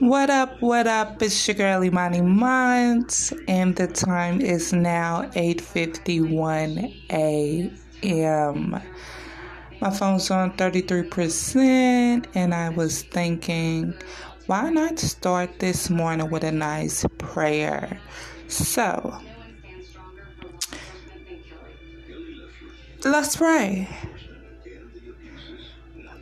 What up, what up? It's your girl Imani Monts, and the time is now 8.51 a.m. My phone's on 33%, and I was thinking, why not start this morning with a nice prayer? So, let's pray.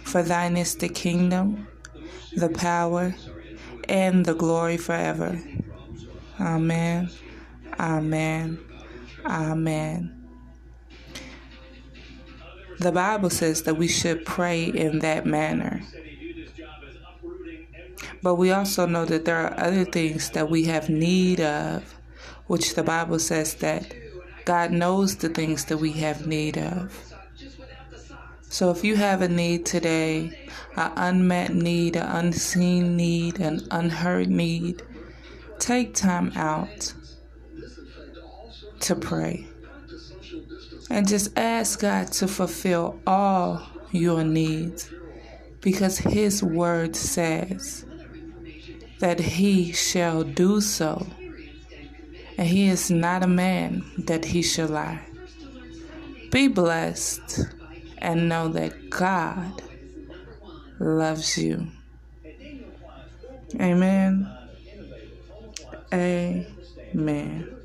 For thine is the kingdom, the power, and the glory forever. Amen. Amen. Amen. The Bible says that we should pray in that manner. But we also know that there are other things that we have need of, which the Bible says that God knows the things that we have need of. So if you have a need today, an unmet need, an unseen need, an unheard need, take time out to pray. And just ask God to fulfill all your needs because His word says that He shall do so. And He is not a man that He shall lie. Be blessed and know that God loves you. Amen. Amen.